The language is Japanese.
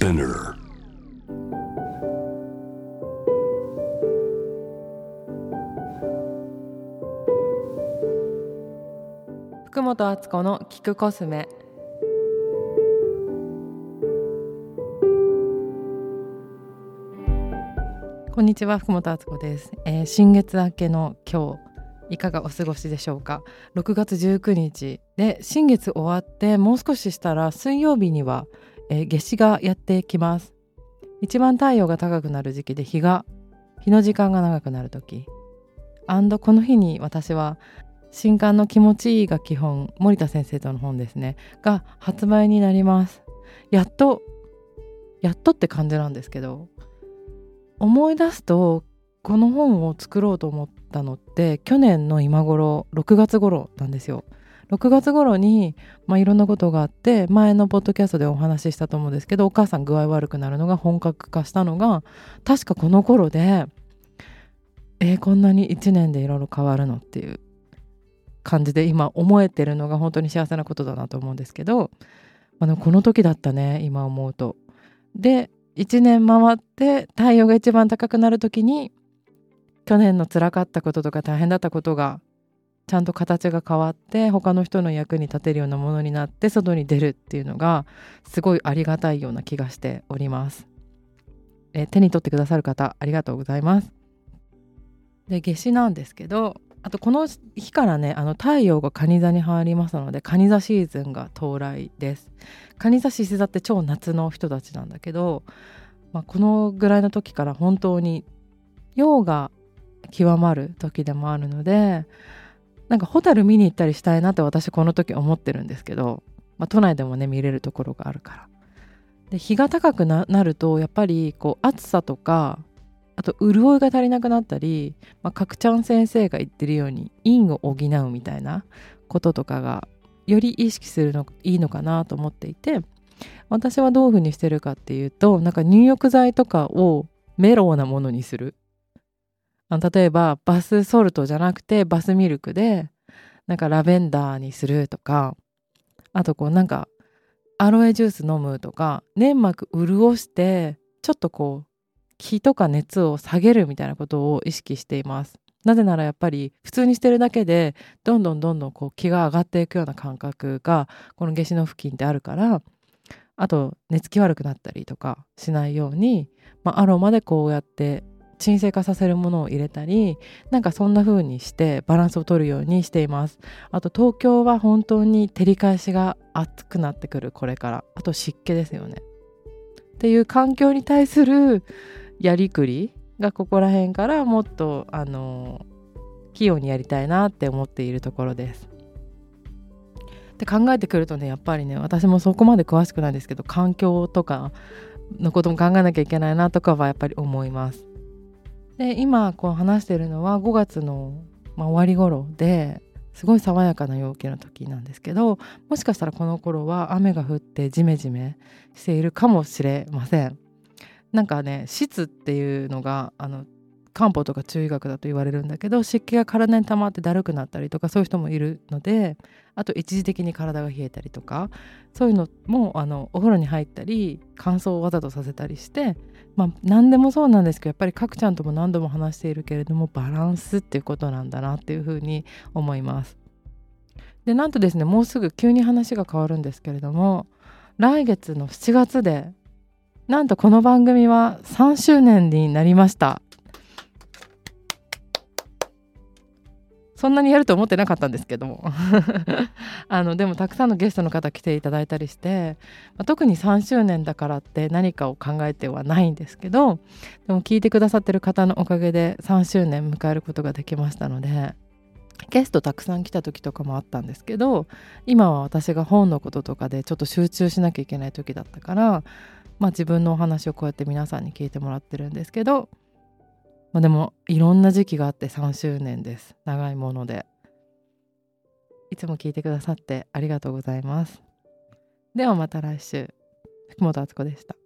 Spinner. 福本敦子の聞くコスメこんにちは福本敦子です、えー新月明けの今日いかがお過ごしでしょうか6月19日で新月終わってもう少ししたら水曜日には、えー夏至がやってきます。一番太陽が高くなる時期で日が日の時間が長くなる時。アンドこの日に私は新刊の気持ちいいが基本森田先生との本ですね。が発売になります。やっとやっとって感じなんですけど思い出すとこの本を作ろうと思ったのって去年の今頃6月頃なんですよ。6月頃に、まあ、いろんなことがあって前のポッドキャストでお話ししたと思うんですけどお母さん具合悪くなるのが本格化したのが確かこの頃でえーこんなに1年でいろいろ変わるのっていう感じで今思えてるのが本当に幸せなことだなと思うんですけど、あ、でもこの時だったね今思うと。で1年回って太陽が一番高くなる時に去年の辛かったこととか大変だったことがちゃんと形が変わって他の人の役に立てるようなものになって外に出るっていうのがすごいありがたいような気がしております。え手に取ってくださる方ありがとうございます。で夏至なんですけどあとこの日からねあの太陽が蟹座に入りますので蟹座シーズンが到来です蟹座獅子座って超夏の人たちなんだけど、まあ、このぐらいの時から本当に陽が極まる時でもあるのでなんかホタル見に行ったりしたいなって私この時思ってるんですけど、まあ、都内でもね見れるところがあるから。で日が高くなるとやっぱりこう暑さとかあと潤いが足りなくなったり、まあ、角ちゃん先生が言ってるように陰を補うみたいなこととかがより意識するのいいのかなと思っていて私はどういうふうにしてるかっていうとなんか入浴剤とかをメロウなものにする。例えばバスソルトじゃなくてバスミルクでなんかラベンダーにするとかあとこうなんかアロエジュース飲むとか粘膜潤してちょっとこう気とか熱を下げるみたいなことを意識しています。なぜならやっぱり普通にしてるだけでどんどんどんどんこう気が上がっていくような感覚がこの夏至の付近ってあるからあと寝つき悪くなったりとかしないように、まあ、アロマでこうやって鎮静化させるものを入れたりなんかそんな風にしてバランスを取るようにしていますあと東京は本当に照り返しが暑くなってくるこれからあと湿気ですよねっていう環境に対するやりくりがここら辺からもっとあの器用にやりたいなって思っているところです。で考えてくるとねやっぱりね私もそこまで詳しくないですけど環境とかのことも考えなきゃいけないなとかはやっぱり思います。で今こう話してるのは5月の、まあ、終わり頃ですごい爽やかな陽気の時なんですけどもしかしたらこの頃は雨が降ってジメジメしているかもしれません。なんかね湿っていうのがあの漢方とか中医学だと言われるんだけど湿気が体に溜まってだるくなったりとかそういう人もいるのであと一時的に体が冷えたりとかそういうのもあのお風呂に入ったり乾燥をわざとさせたりしてまあ何でもそうなんですけどやっぱりかくちゃんとも何度も話しているけれどもバランスっていうことなんだなっていうふうに思います。でなんとですねもうすぐ急に話が変わるんですけれども来月の7月でなんとこの番組は3周年になりました。そんなにやると思ってなかったんですけども。あのでもたくさんのゲストの方来ていただいたりして、まあ特に3周年だからって何かを考えてはないんですけどでも聞いてくださってる方のおかげで3周年迎えることができましたのでゲストたくさん来た時とかもあったんですけど今は私が本のこととかでちょっと集中しなきゃいけない時だったからまあ自分のお話をこうやって皆さんに聞いてもらってるんですけど、まあ、でもいろんな時期があって3周年です。長いもので。いつも聞いてくださってありがとうございます。ではまた来週。福本敦子でした。